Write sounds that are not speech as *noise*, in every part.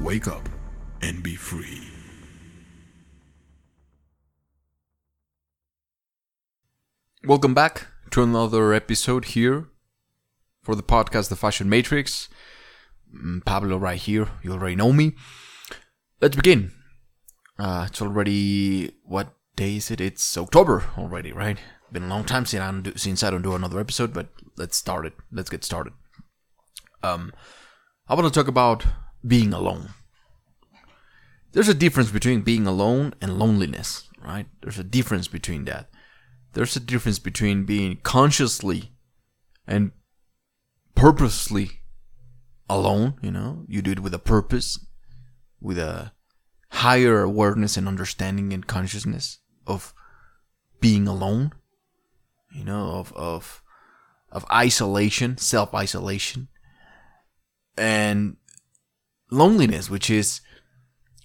Wake up and be free. Welcome back to another episode here for the podcast The Fashion Matrix. Mm, Pablo right here. You already know me. Let's begin. Uh, it's already what day is it? It's October already, right? Been a long time since I don't do, since I don't do another episode, but let's start it. Let's get started. Um, I want to talk about being alone. There's a difference between being alone and loneliness, right? There's a difference between that there's a difference between being consciously and purposely alone, you know, you do it with a purpose, with a higher awareness and understanding and consciousness of being alone, you know, of of of isolation, self-isolation, and loneliness, which is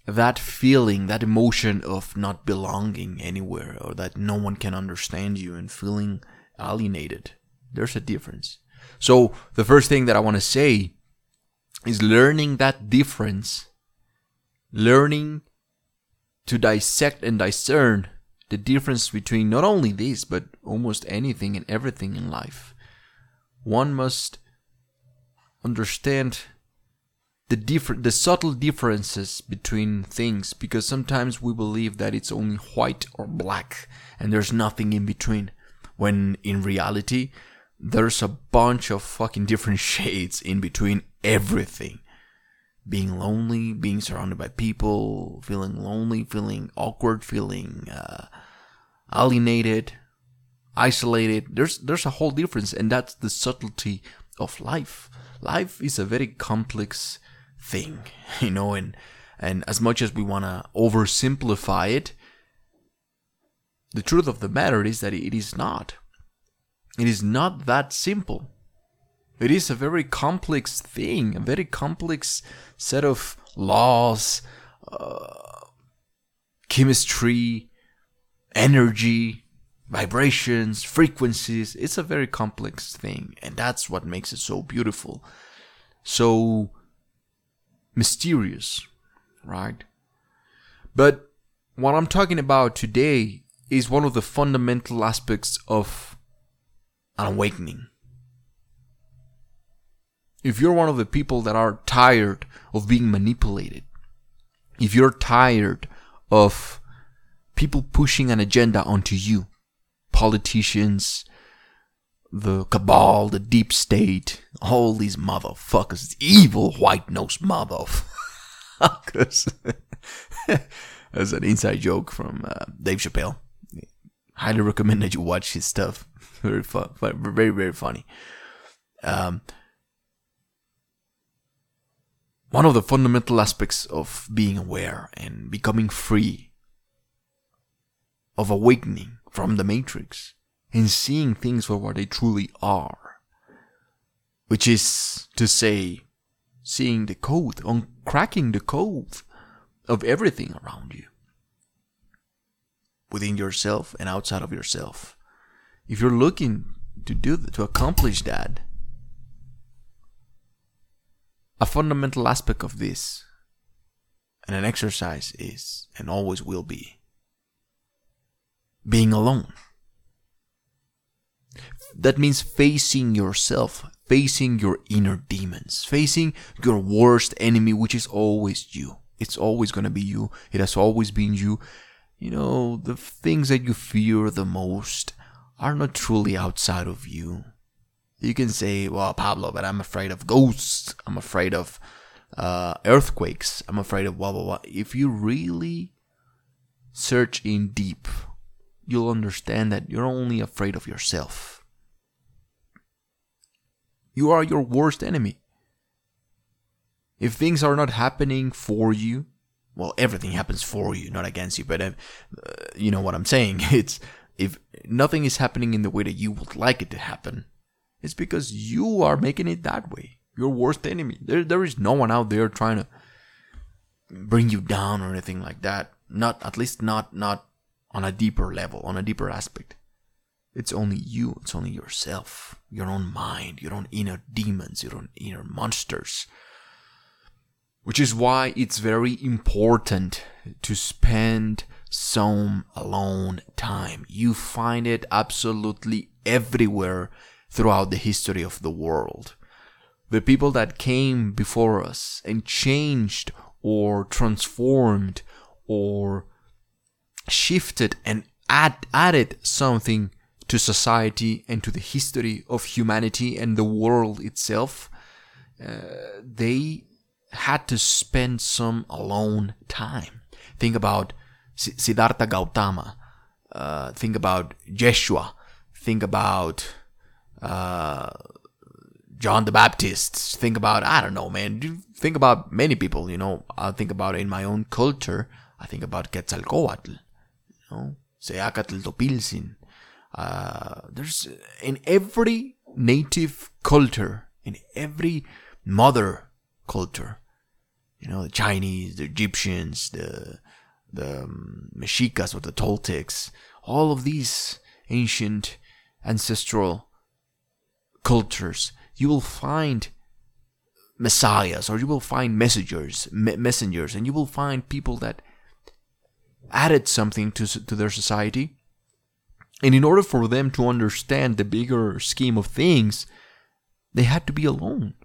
that feeling, that emotion of not belonging anywhere or that no one can understand you and feeling alienated. There's a difference. So, the first thing that I want to say is learning that difference, learning to dissect and discern the difference between not only this, but almost anything and everything in life. One must understand the different the subtle differences between things because sometimes we believe that it's only white or black and there's nothing in between when in reality there's a bunch of fucking different *laughs* shades in between everything. Being lonely being surrounded by people feeling lonely feeling awkward feeling uh, alienated isolated. There's there's a whole difference and that's the subtlety of life. Life is a very complex thing, *laughs* you know, and and as much as we want to oversimplify it, the truth of the matter is that it is not. It is not that simple. It is a very complex thing, a very complex set of laws, uh, chemistry, energy, vibrations, frequencies. It's a very complex thing, and that's what makes it so beautiful. So mysterious, right? But what I'm talking about today is one of the fundamental aspects of an awakening. If you're one of the people that are tired of being manipulated, if you're tired of people pushing an agenda onto you, politicians, the cabal, the deep state, all these motherfuckers, evil white nosed motherfuckers. *laughs* That's an inside joke from uh, Dave Chappelle. Highly recommend that you watch his stuff. *laughs* Very fun, very very funny. Um, one of the fundamental aspects of being aware and becoming free, of awakening from the matrix, and seeing things for what they truly are. Which is to say, seeing the code, on cracking the code of everything around you. Within yourself and outside of yourself. If you're looking to do that, to accomplish that, a fundamental aspect of this and an exercise is and always will be being alone. That means facing yourself, facing your inner demons, facing your worst enemy, which is always you. It's always going to be you. It has always been you. You know, the things that you fear the most are not truly outside of you. You can say, well, Pablo, but I'm afraid of ghosts. I'm afraid of uh, earthquakes. I'm afraid of blah, blah, blah. If you really search in deep, you'll understand that you're only afraid of yourself. You are your worst enemy. if things are not happening for you, well, everything happens for you, not against you. But uh, you know what I'm saying? *laughs* It's if nothing is happening in the way that you would like it to happen, it's because you are making it that way. Your worst enemy. There, there is no one out there trying to bring you down or anything like that. Not at least not not on a deeper level, on a deeper aspect. It's only you. It's only yourself, your own mind, your own inner demons, your own inner monsters. Which is why it's very important to spend some alone time. You find it absolutely everywhere throughout the history of the world. The people that came before us and changed or transformed or shifted and add, added something to society and to the history of humanity and the world itself, uh, they had to spend some alone time. Think about Siddhartha Gautama. Uh, think about Yeshua. Think about uh, John the Baptist. Think about I don't know, man. Think about many people. You know, I think about in my own culture. I think about Quetzalcoatl. Know, Ce Acatl. Uh, there's in every native culture, in every mother culture, you know, the Chinese, the Egyptians, the the um, Mexicas or the Toltecs, all of these ancient ancestral cultures, you will find messiahs or you will find messengers, me- messengers, and you will find people that added something to to their society. And in order for them to understand the bigger scheme of things, they had to be alone.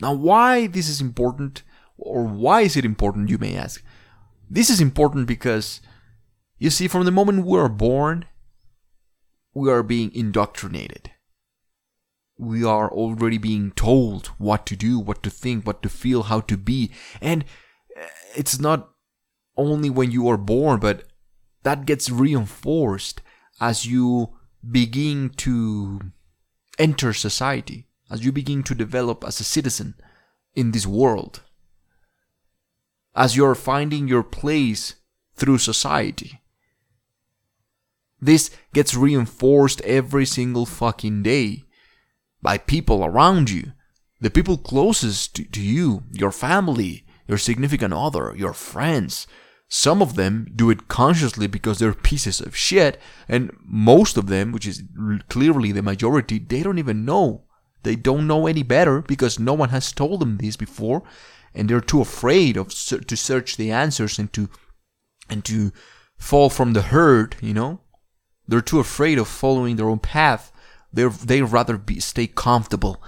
Now, why this is important, or why is it important, you may ask? This is important because, you see, from the moment we are born, we are being indoctrinated. We are already being told what to do, what to think, what to feel, how to be. And uh, it's not only when you are born, but that gets reinforced as you begin to enter society, as you begin to develop as a citizen in this world as you're finding your place through society. This gets reinforced every single fucking day by people around you, the people closest to, to you, your family, your significant other, your friends. Some of them do it consciously because they're pieces of shit, and most of them, which is clearly the majority, they don't even know. They don't know any better because no one has told them this before, and they're too afraid of to search the answers and to and to fall from the herd you know? They're too afraid of following their own path. They they rather be stay comfortable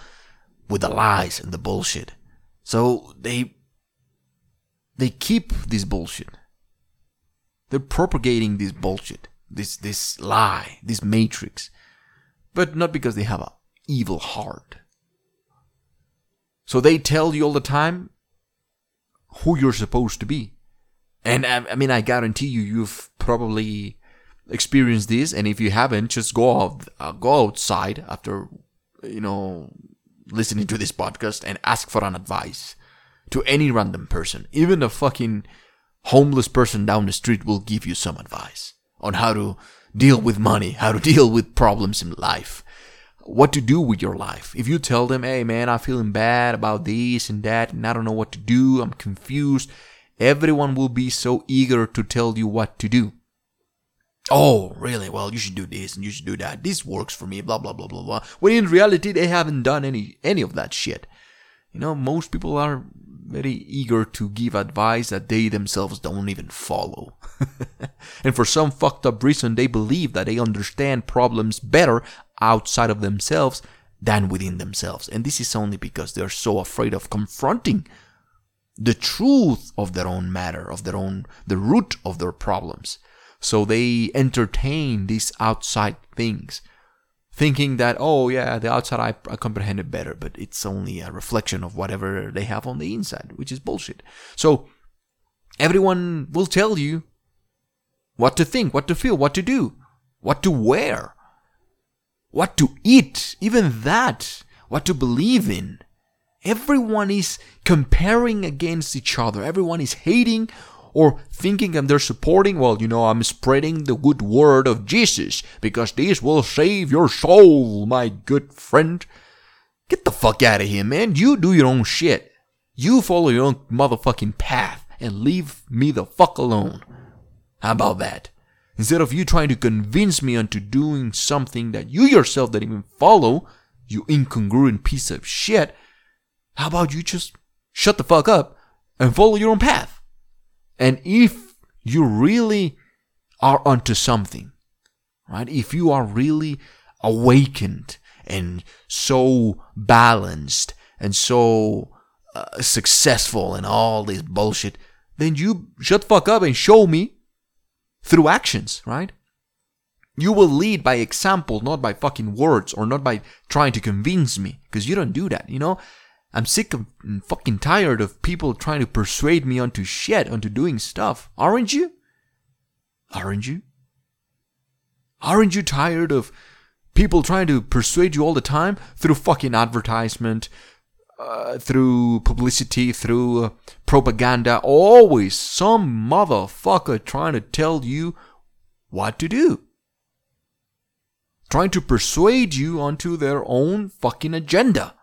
with the lies and the bullshit. So they they keep this bullshit they're propagating this bullshit this this lie this matrix but not because they have a evil heart so they tell you all the time who you're supposed to be. And I, I mean, I guarantee you, you've probably experienced this. And if you haven't, just go out, uh, go outside after, you know, listening to this podcast and ask for an advice to any random person. Even a fucking homeless person down the street will give you some advice on how to deal with money, how to *laughs* deal with problems in life what to do with your life. If you tell them, hey man, I'm feeling bad about this and that, and I don't know what to do, I'm confused, everyone will be so eager to tell you what to do. Oh, really? Well, you should do this and you should do that. This works for me, blah blah blah blah blah. When in reality they haven't done any any of that shit. You know, most people are very eager to give advice that they themselves don't even follow. *laughs* and for some fucked up reason, they believe that they understand problems better outside of themselves than within themselves. And this is only because they're so afraid of confronting the truth of their own matter, of their own, the root of their problems. So they entertain these outside things, thinking that, oh yeah, the outside I, I comprehend it better, but it's only a reflection of whatever they have on the inside, which is bullshit. So everyone will tell you what to think, what to feel, what to do, what to wear what to eat, even that, what to believe in. Everyone is comparing against each other. Everyone is hating or thinking and they're supporting, well, you know, I'm spreading the good word of Jesus because this will save your soul, my good friend. Get the fuck out of here, man. You do your own shit. You follow your own motherfucking path and leave me the fuck alone. How about that? Instead of you trying to convince me into doing something that you yourself didn't even follow, you incongruent piece of shit, how about you just shut the fuck up and follow your own path? And if you really are onto something, right? If you are really awakened and so balanced and so uh, successful and all this bullshit, then you shut the fuck up and show me through actions, right? You will lead by example, not by fucking words or not by trying to convince me, because you don't do that, you know? I'm sick of and fucking tired of people trying to persuade me onto shit, onto doing stuff. Aren't you? Aren't you? Aren't you tired of people trying to persuade you all the time through fucking advertisement, uh, through publicity, through uh, propaganda? Always some motherfucker trying to tell you what to do. Trying to persuade you onto their own fucking agenda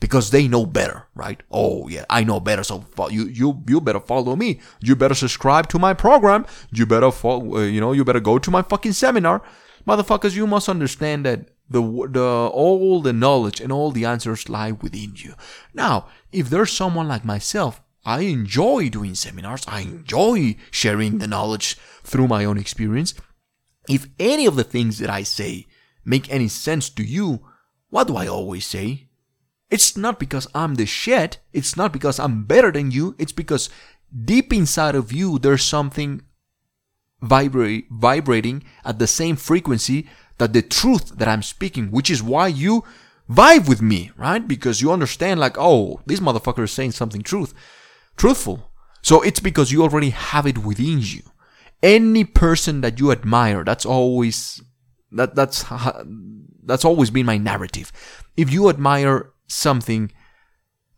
because they know better, right? Oh yeah, I know better, so you you you better follow me. You better subscribe to my program. You better follow, uh, you know, you better go to my fucking seminar, motherfuckers. You must understand that the the all the knowledge and all the answers lie within you. Now, if there's someone like myself, I enjoy doing seminars. I enjoy sharing the knowledge through my own experience. If any of the things that I say make any sense to you, what do I always say? It's not because I'm the shit. It's not because I'm better than you. It's because deep inside of you, there's something vibrate, vibrating at the same frequency that the truth that I'm speaking, which is why you vibe with me, right? Because you understand, like, oh, this motherfucker is saying something truth, truthful. So it's because you already have it within you. Any person that you admire, that's always that that's that's always been my narrative. If you admire something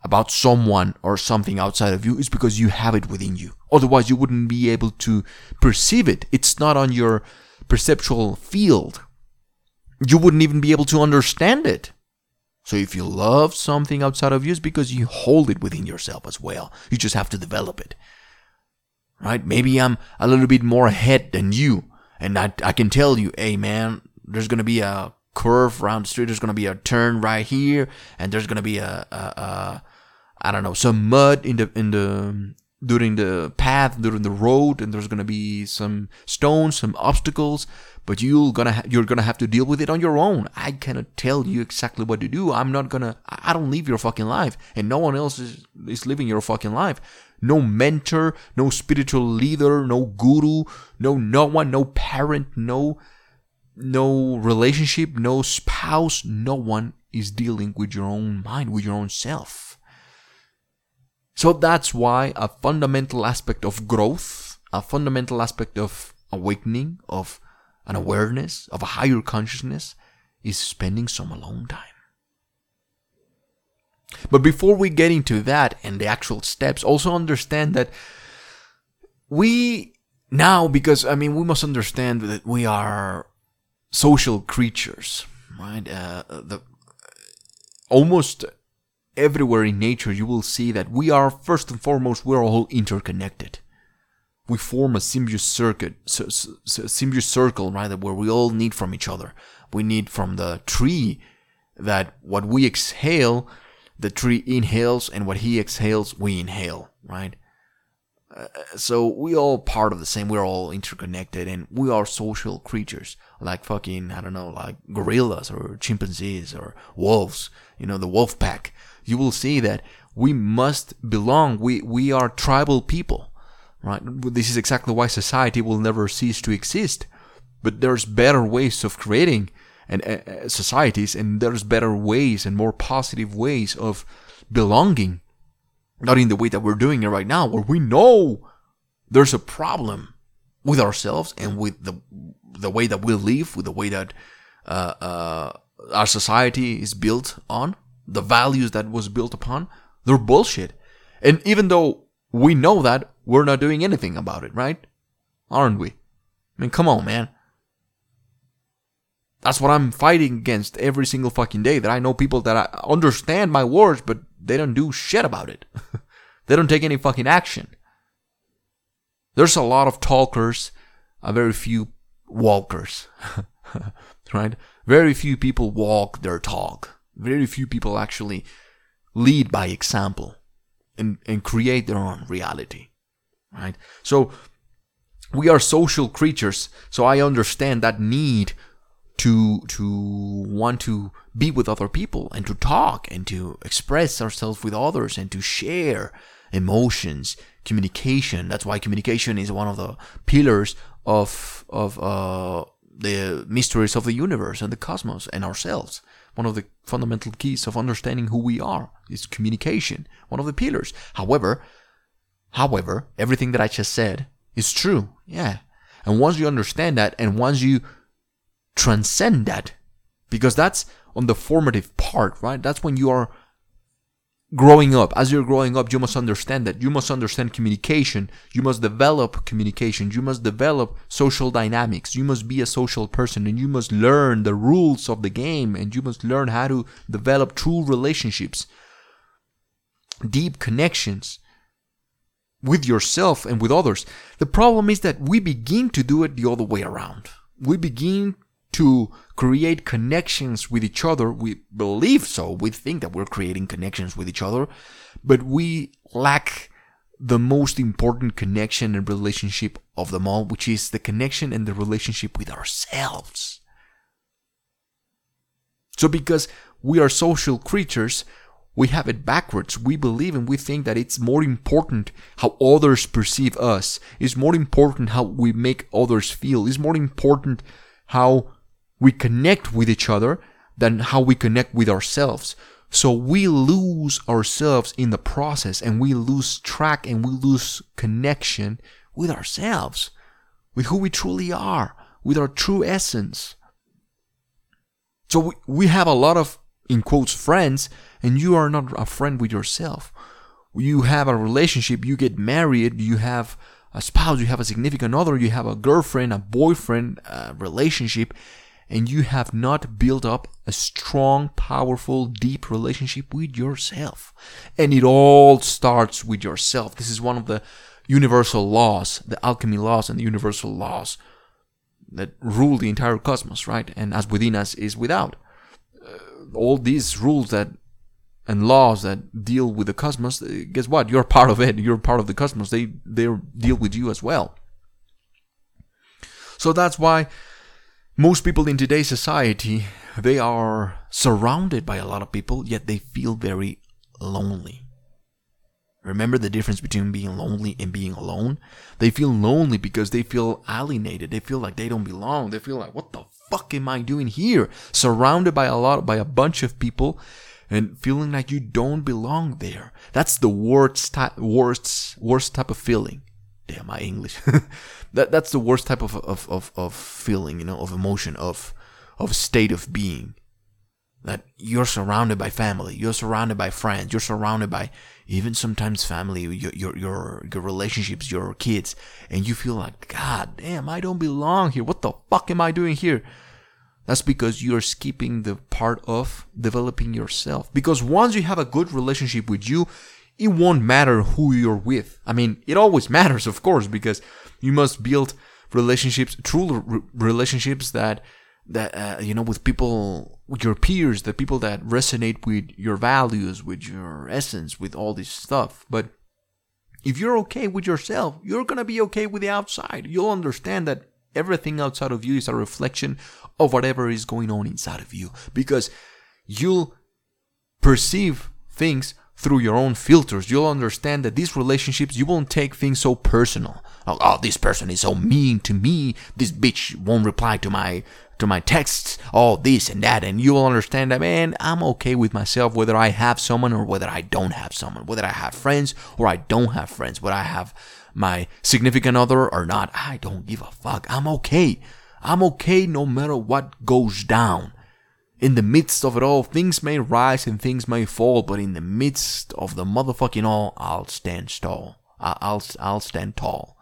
about someone or something outside of you is because you have it within you. Otherwise, you wouldn't be able to perceive it. It's not on your perceptual field. You wouldn't even be able to understand it. So if you love something outside of you, it's because you hold it within yourself as well. You just have to develop it. Right? Maybe I'm a little bit more ahead than you. And I, I can tell you, hey man, there's gonna be a curve around the street. There's gonna be a turn right here, and there's gonna be a, a, a I don't know some mud in the in the during the path during the road, and there's gonna be some stones, some obstacles. But you're gonna ha- you're gonna have to deal with it on your own. I cannot tell you exactly what to do. I'm not gonna. I don't live your fucking life, and no one else is is living your fucking life. No mentor, no spiritual leader, no guru, no no one, no parent, no no relationship, no spouse, no one is dealing with your own mind, with your own self. So that's why a fundamental aspect of growth, a fundamental aspect of awakening, of an awareness, of a higher consciousness, is spending some alone time. But before we get into that and the actual steps, also understand that we now, because I mean, we must understand that we are social creatures, right? Uh, the almost everywhere in nature, you will see that we are first and foremost we're all interconnected. We form a symbiosis circuit, so, so, so symbiosis circle, right? Where we all need from each other. We need from the tree that what we exhale, the tree inhales, and what he exhales, we inhale, right? Uh, so we all part of the same we're all interconnected and we are social creatures like fucking i don't know like gorillas or chimpanzees or wolves you know the wolf pack. You will see that we must belong. We we are tribal people right? This is exactly why society will never cease to exist. But there's better ways of creating and uh, societies and there's better ways and more positive ways of belonging not in the way that we're doing it right now, where we know there's a problem with ourselves and with the the way that we live, with the way that uh, uh, our society is built on. the values that was built upon, they're bullshit. And even though we know that, we're not doing anything about it, right? Aren't we? I mean, come on, man. That's what I'm fighting against every single fucking day. That I know people that I understand my words, but they don't do shit about it. *laughs* they don't take any fucking action. There's a lot of talkers, a very few walkers. *laughs* right? Very few people walk their talk. Very few people actually lead by example and, and create their own reality. Right? So we are social creatures, so I understand that need to to want to be with other people and to talk and to express ourselves with others and to share emotions, communication. That's why communication is one of the pillars of of uh, the mysteries of the universe and the cosmos and ourselves. One of the fundamental keys of understanding who we are is communication. One of the pillars. However, however, everything that I just said is true. Yeah. And once you understand that and once you transcend that, because that's on the formative part, right? That's when you are growing up, as you're growing up, you must understand that. You must understand communication. You must develop communication. You must develop social dynamics. You must be a social person and you must learn the rules of the game and you must learn how to develop true relationships, deep connections with yourself and with others. The problem is that we begin to do it the other way around. We begin to create connections with each other. We believe so. We think that we're creating connections with each other, but we lack the most important connection and relationship of them all, which is the connection and the relationship with ourselves. So, because we are social creatures, we have it backwards. We believe and we think that it's more important how others perceive us. It's more important how we make others feel. It's more important how we connect with each other than how we connect with ourselves. So we lose ourselves in the process and we lose track and we lose connection with ourselves, with who we truly are, with our true essence. So we, we have a lot of, in quotes, friends, and you are not a friend with yourself. You have a relationship, you get married, you have a spouse, you have a significant other, you have a girlfriend, a boyfriend a relationship, and you have not built up a strong, powerful, deep relationship with yourself. And it all starts with yourself. This is one of the universal laws, the alchemy laws and the universal laws that rule the entire cosmos, right? And as within us is without. Uh, all these rules that and laws that deal with the cosmos, uh, guess what? You're part of it. You're part of the cosmos. They they deal with you as well. So that's why most people in today's society, they are surrounded by a lot of people, yet they feel very lonely. Remember the difference between being lonely and being alone? They feel lonely because they feel alienated. They feel like they don't belong. They feel like, what the fuck am I doing here? Surrounded by a lot, by a bunch of people and feeling like you don't belong there. That's the worst, type, worst, worst type of feeling. Damn, my English. *laughs* that that's the worst type of, of, of, of feeling, you know, of emotion, of of state of being. That you're surrounded by family, you're surrounded by friends, you're surrounded by even sometimes family, your your your, your relationships, your kids, and you feel like, God damn, I don't belong here. What the fuck am I doing here? That's because you're skipping the part of developing yourself. Because once you have a good relationship with you, it won't matter who you're with. I mean, it always *laughs* matters, of course, because you must build relationships, true relationships that that uh, you know with people, with your peers, the people that resonate with your values, with your essence, with all this stuff. But if you're okay with yourself, you're gonna be okay with the outside. You'll understand that everything outside of you is a reflection of whatever is going on inside of you, because you'll perceive things through your own filters, you'll understand that these relationships, you won't take things so personal. Oh, oh, this person is so mean to me. This bitch won't reply to my to my texts. All oh, this and that, and you will understand that, man, I'm okay with myself whether I have someone or whether I don't have someone, whether I have friends or I don't have friends, whether I have my significant other or not. I don't give a fuck. I'm okay. I'm okay no matter what goes down. In the midst of it all, things may rise and things may fall, but in the midst of the motherfucking all, I'll stand tall. I- I'll I'll stand tall.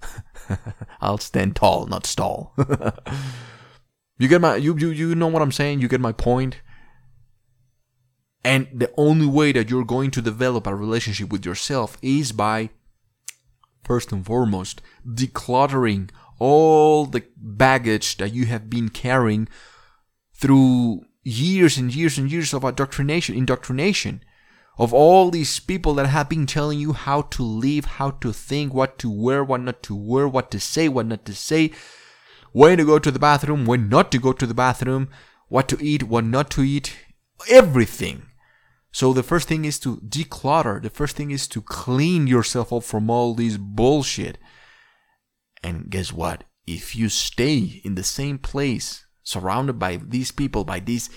*laughs* I'll stand tall, not stall. *laughs* you get my you you you know what I'm saying? You get my point? And the only way that you're going to develop a relationship with yourself is by first and foremost decluttering all the baggage that you have been carrying through years and years and years of indoctrination indoctrination of all these people that have been telling you how to live, how to think, what to wear, what not to wear, what to say, what not to say, when to go to the bathroom, when not to go to the bathroom, what to eat, what not to eat, everything. So the first thing is to declutter. The first thing is to clean yourself up from all this bullshit. And guess what? If you stay in the same place, surrounded by these people, by these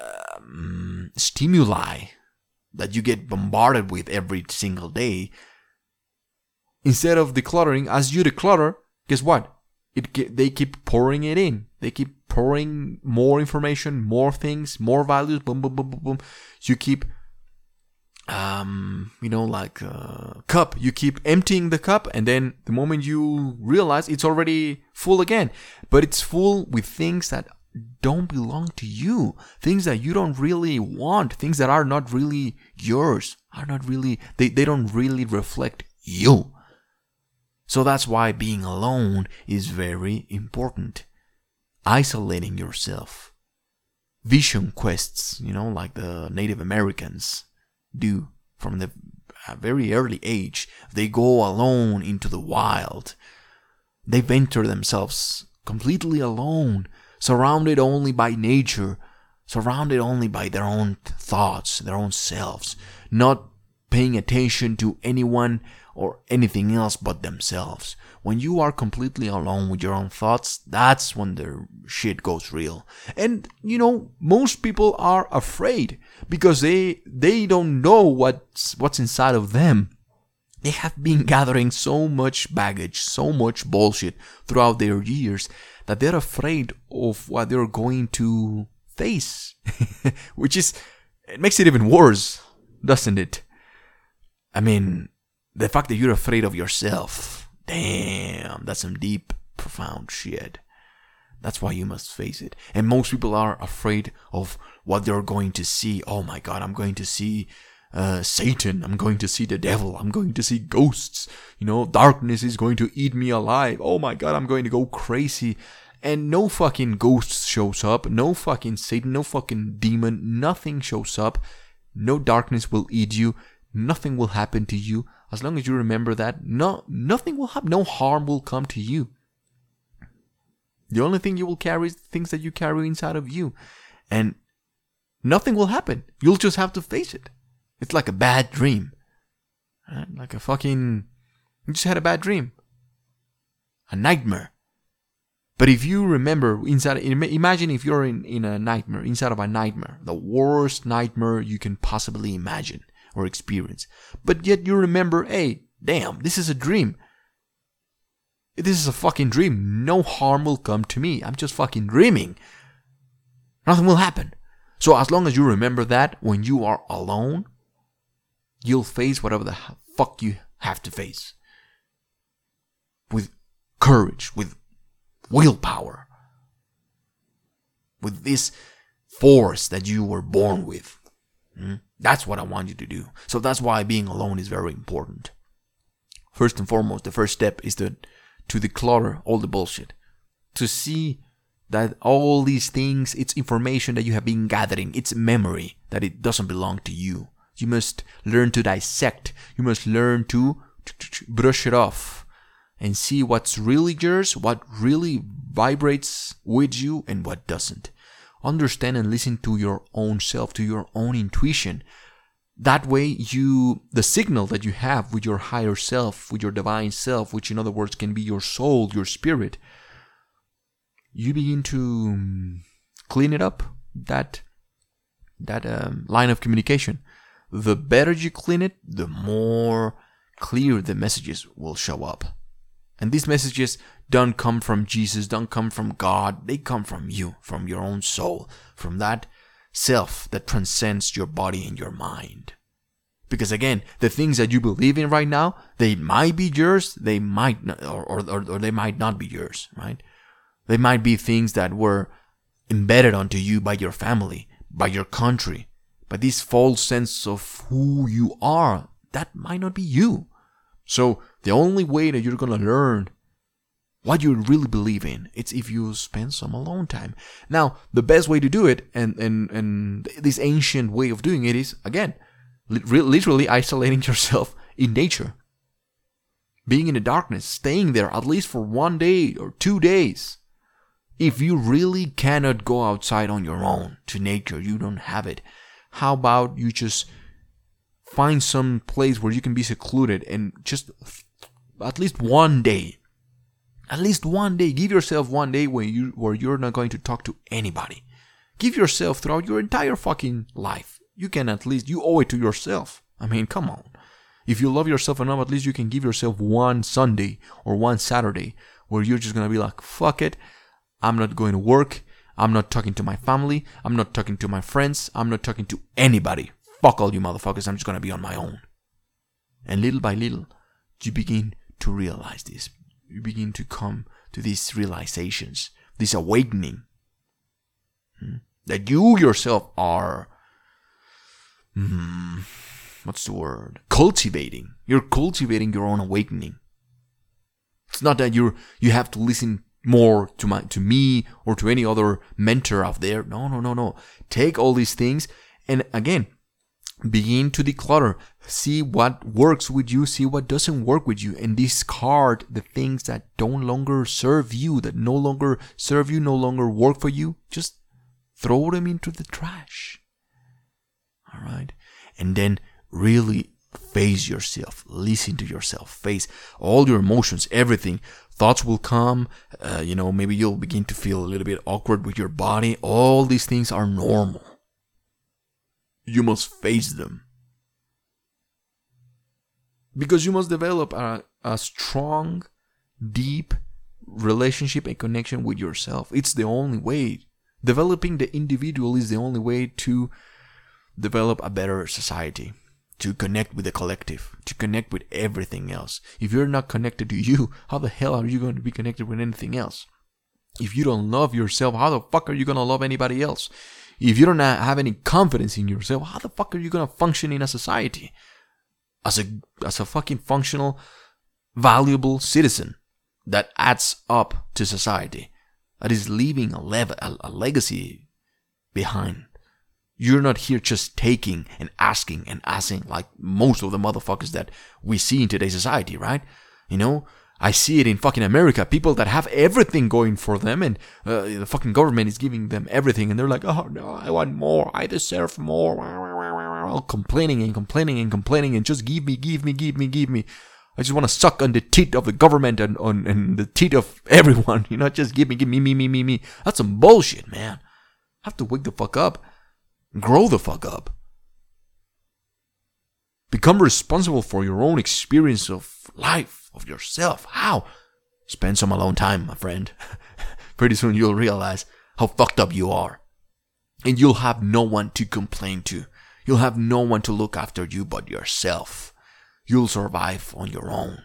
um, stimuli that you get bombarded with every single day, instead of decluttering, as you declutter, guess what? It they keep pouring it in. They keep pouring more information, more things, more values. Boom, boom, boom, boom, boom. You keep, um, you know, like a cup. You keep emptying the cup, and then the moment you realize it's already full again, but it's full with things that don't belong to you. Things that you don't really want. Things that are not really yours. Are not really. They they don't really reflect you. So that's why being alone is very important. Isolating yourself. Vision quests, you know, like the Native Americans do from the uh, very early age. They go alone into the wild. They venture themselves completely alone, surrounded only by nature, surrounded only by their own thoughts, their own selves, not paying attention to anyone or anything else but themselves. When you are completely alone with your own thoughts, that's when the shit goes real. And you know, most people are afraid because they they don't know what's what's inside of them. They have been gathering so much baggage, so much bullshit throughout their years that they're afraid of what they're going to face. *laughs* Which is it makes it even worse, doesn't it? I mean, the fact that you're afraid of yourself, damn, that's some deep, profound shit. That's why you must face it. And most people are afraid of what they're going to see. Oh my god, I'm going to see uh, Satan. I'm going to see the devil. I'm going to see ghosts. You know, darkness is going to eat me alive. Oh my god, I'm going to go crazy. And no fucking ghost shows up. No fucking Satan. No fucking demon. Nothing shows up. No darkness will eat you. Nothing will happen to you as long as you remember that. No, nothing will happen. No harm will come to you. The only thing you will carry is the things that you carry inside of you, and nothing will happen. You'll just have to face it. It's like a bad dream, right? like a fucking. You just had a bad dream, a nightmare. But if you remember inside, imagine if you're in, in a nightmare, inside of a nightmare, the worst nightmare you can possibly imagine or experience. But yet you remember, hey, damn, this is a dream. This is a fucking dream. No harm will come to me. I'm just fucking dreaming. Nothing will happen. So as long as you remember that when you are alone, you'll face whatever the fuck you have to face. With courage, with willpower, with this force that you were born with. Hmm? That's what I want you to do. So that's why being alone is very important. First and foremost, the first step is to to declutter all the bullshit. To see that all these things, it's information that you have been gathering, it's memory, that it doesn't belong to you. You must learn to dissect. You must learn to brush it off and see what's really yours, what really vibrates with you, and what doesn't. Understand and listen to your own self, to your own intuition. That way, you, the signal that you have with your higher self, with your divine self, which in other words can be your soul, your spirit, you begin to um, clean it up. That that um, line of communication. The better you clean it, the more clear the messages will show up. And these messages don't come from Jesus, don't come from God. They come from you, from your own soul, from that self that transcends your body and your mind. Because again, the things that you believe in right now, they might be yours, they might not, or, or, or they might not be yours, right? They might be things that were embedded onto you by your family, by your country, by this false sense of who you are. That might not be you. So the only way that you're gonna learn what you really believe in, it's if you spend some alone time. Now, the best way to do it, and and and this ancient way of doing it is again, literally isolating *laughs* yourself in nature, being in the darkness, staying there at least for one day or two days. If you really cannot go outside on your own to nature, you don't have it. How about you just find some place where you can be secluded and just at least one day at least one day give yourself one day where you where you're not going to talk to anybody. Give yourself throughout your entire fucking life. You can at least you owe it to yourself. I mean come on. If you love yourself enough at least you can give yourself one sunday or one saturday where you're just gonna be like fuck it. I'm not going to work. I'm not talking to my family. I'm not talking to my friends. I'm not talking to anybody. Fuck all you motherfuckers. I'm just gonna be on my own. And little by little you begin to realize this you begin to come to these realizations, this awakening hmm, that you yourself are. Hmm, what's the word? Cultivating. You're cultivating your own awakening. It's not that you're you have to listen more to my to me or to any other mentor out there. No, no, no, no. Take all these things and again, begin to declutter. See what works with you see what doesn't work with you and discard the things that don't longer serve you that no longer serve you no longer work for you. Just throw them into the trash. All right? And then really face yourself. Listen to yourself. Face all your emotions everything. Thoughts will come uh, you know maybe you'll begin to feel a little bit awkward with your body. All these things are normal you must face them. Because you must develop a, a strong, deep relationship and connection with yourself. It's the only way. Developing the individual is the only way to develop a better society, to connect with the collective, to connect with everything else. If you're not connected to you, *laughs* how the hell are you going to be connected with anything else? If you don't love yourself, how the fuck are you going to love anybody else? If you don't have any confidence in yourself, how the fuck are you gonna function in a society? As a as a fucking functional, valuable citizen that adds up to society, that is leaving a, lev- a, a legacy behind. You're not here just taking and asking and asking like most of the motherfuckers that we see in today's society, right? You know, I see it in fucking America. People that have everything going for them, and uh, the fucking government is giving them everything, and they're like, "Oh no, I want more. I deserve more." All complaining and complaining and complaining, and just give me, give me, give me, give me. I just want to suck on the teeth of the government and on and the teeth of *laughs* everyone. You know, just give me, give me, me, me, me, me. That's some bullshit, man. I have to wake the fuck up, grow the fuck up, become responsible for your own experience of life of yourself. How? Spend some alone time, my friend. *laughs* Pretty soon you'll realize how fucked up you are. And you'll have no one to complain to. You'll have no one to look after you but yourself. You'll survive on your own,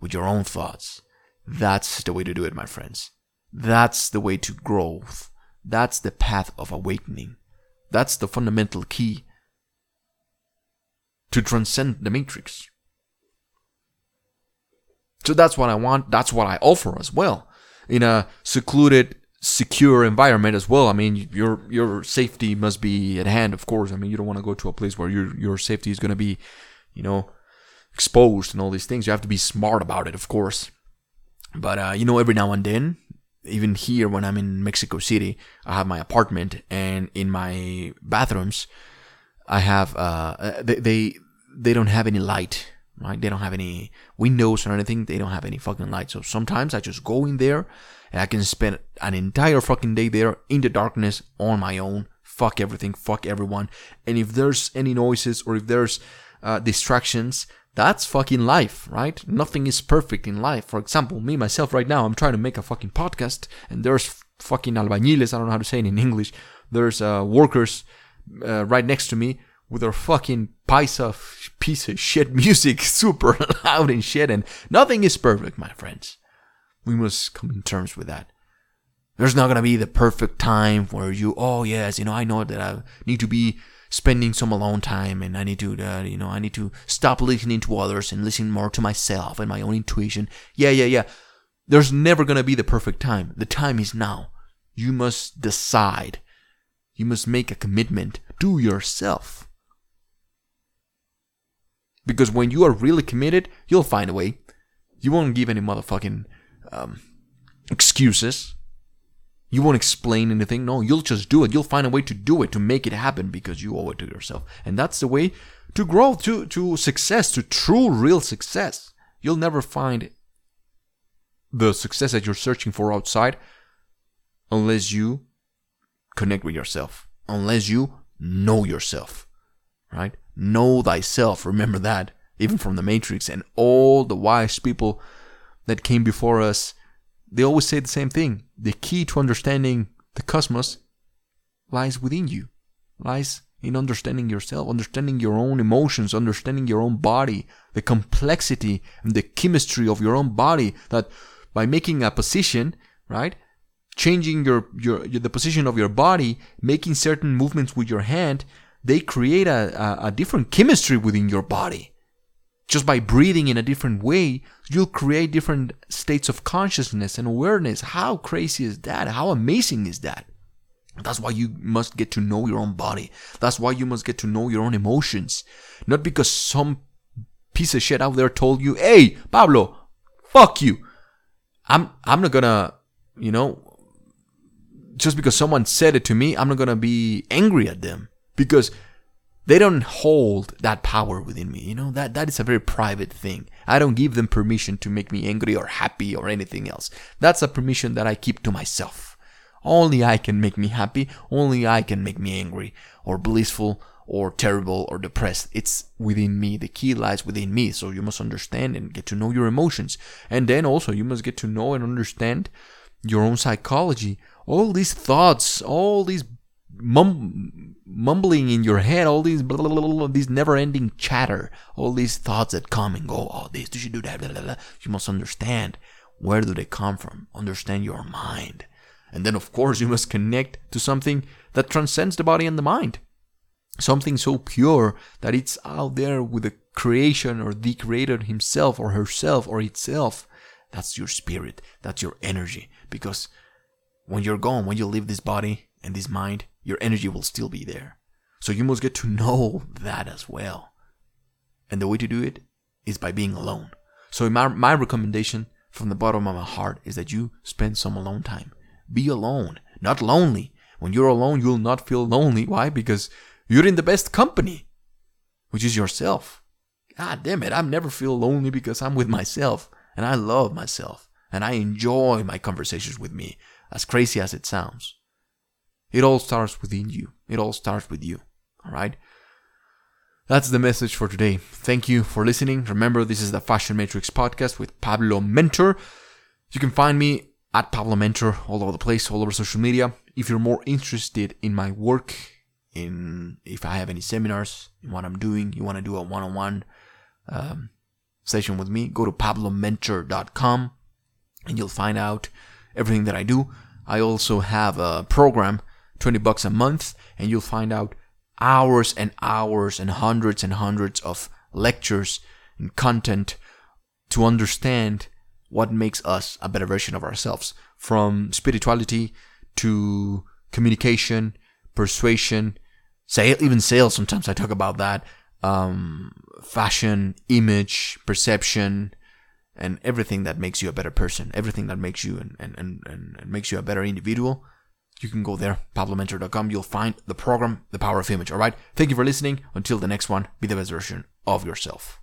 with your own thoughts. That's the way to do it, my friends. That's the way to growth. That's the path of awakening. That's the fundamental key to transcend the matrix. So that's what I want. That's what I offer as well. In a secluded, secure environment as well. I mean, your your safety must be at hand, of course. I mean, you don't want to go to a place where your your safety is going to be, you know, exposed and all these things. You have to be smart about it, of course. But uh, you know, every now and then, even here when I'm in Mexico City, I have my apartment, and in my bathrooms, I have uh, they they, they don't have any light right? They don't have any windows or anything. They don't have any fucking lights. So sometimes I just go in there and I can spend an entire fucking day there in the darkness on my own. Fuck everything. Fuck everyone. And if there's any noises or if there's uh, distractions, That's fucking life, right? Nothing is perfect in life. For example, me myself right now, I'm trying to make a fucking podcast, and there's fucking albañiles. I don't know how to say it in English. There's uh, workers uh, right next to me with their fucking paisa piece of shit *laughs* music, super loud and shit, and nothing is perfect, my friends. We must come in terms with that. There's not gonna be the perfect time where you, oh yes, you know, I know that I need to be spending some alone time and I need to, uh, you know, I need to stop listening to others and listen more to myself and my own intuition. Yeah, yeah, yeah. There's never gonna be the perfect time. The time is now. You must decide. You must make a commitment to yourself. Because when you are really committed, you'll find a way. You won't give any motherfucking um, excuses. You won't explain anything. No, you'll just do it. You'll find a way to do it, to make it happen because you owe it to yourself. And that's the way to grow, to, to success, to true, real success. You'll never find the success that you're searching for outside unless you connect with yourself, unless you know yourself, right? Know thyself. Remember that, even from the Matrix and all the wise people that came before us, they always say the same thing. The key to understanding the cosmos lies within you, lies in understanding yourself, understanding your own emotions, understanding your own body, the complexity and the chemistry of your own body. That by making a position, right, changing your, your, the position of your body, making certain movements with your hand, they create a, a, a different chemistry within your body. Just by breathing in a different way, you'll create different states of consciousness and awareness. How crazy is that? How amazing is that? That's why you must get to know your own body. That's why you must get to know your own emotions. Not because some piece of shit out there told you, hey, Pablo, fuck you. I'm, I'm not gonna, you know, just because someone said it to me, I'm not gonna be angry at them because they don't hold that power within me. You know that that is a very private thing. I don't give them permission to make me angry or happy or anything else. That's a permission that I keep to myself. Only I can make me happy. Only I can make me angry or blissful or terrible or depressed. It's within me. The key lies within me. So you must understand and get to know your emotions. And then also you must get to know and understand your own psychology. All these thoughts, all these mum- mumbling in your head, all these blah, blah, blah, these never-ending chatter, all these thoughts that come and go. Oh, this do you should do that. Blah, blah, blah. You must understand where do they come from. Understand your mind, and then of course you must connect to something that transcends the body and the mind. Something so pure that it's out there with the creation or the creator himself or herself or itself. That's your spirit. That's your energy. Because when you're gone, when you leave this body and this mind, your energy will still be there. So you must get to know that as well. And the way to do it is by being alone. So my, my recommendation from the bottom of my heart is that you spend some alone time. Be alone, not lonely. When you're alone, you'll not feel lonely. Why? Because you're in the best company, which is yourself. God damn it, I never feel lonely because I'm with myself and I love myself and I enjoy my conversations with me, as crazy as it sounds. It all starts within you. It all starts with you. All right? That's the message for today. Thank you for listening. Remember, this is the Fashion Matrix podcast with Pablo Mentor. You can find me at Pablo Mentor all over the place, all over social media. If you're more interested in my work, in if I have any seminars, in what I'm doing, you want to do a one-on-one um, session with me, go to pablomentor.com and you'll find out everything that I do. I also have a program 20 bucks a month and you'll find out hours and hours and hundreds and hundreds of lectures and content to understand what makes us a better version of ourselves. From spirituality to communication persuasion say even sales sometimes i talk about that um, fashion image perception and everything that makes you a better person everything that makes you and, and, and, and makes you a better individual you can go there, pablomentor.com. You'll find the program, The Power of Image. All right. Thank you for listening. Until the next one, be the best version of yourself.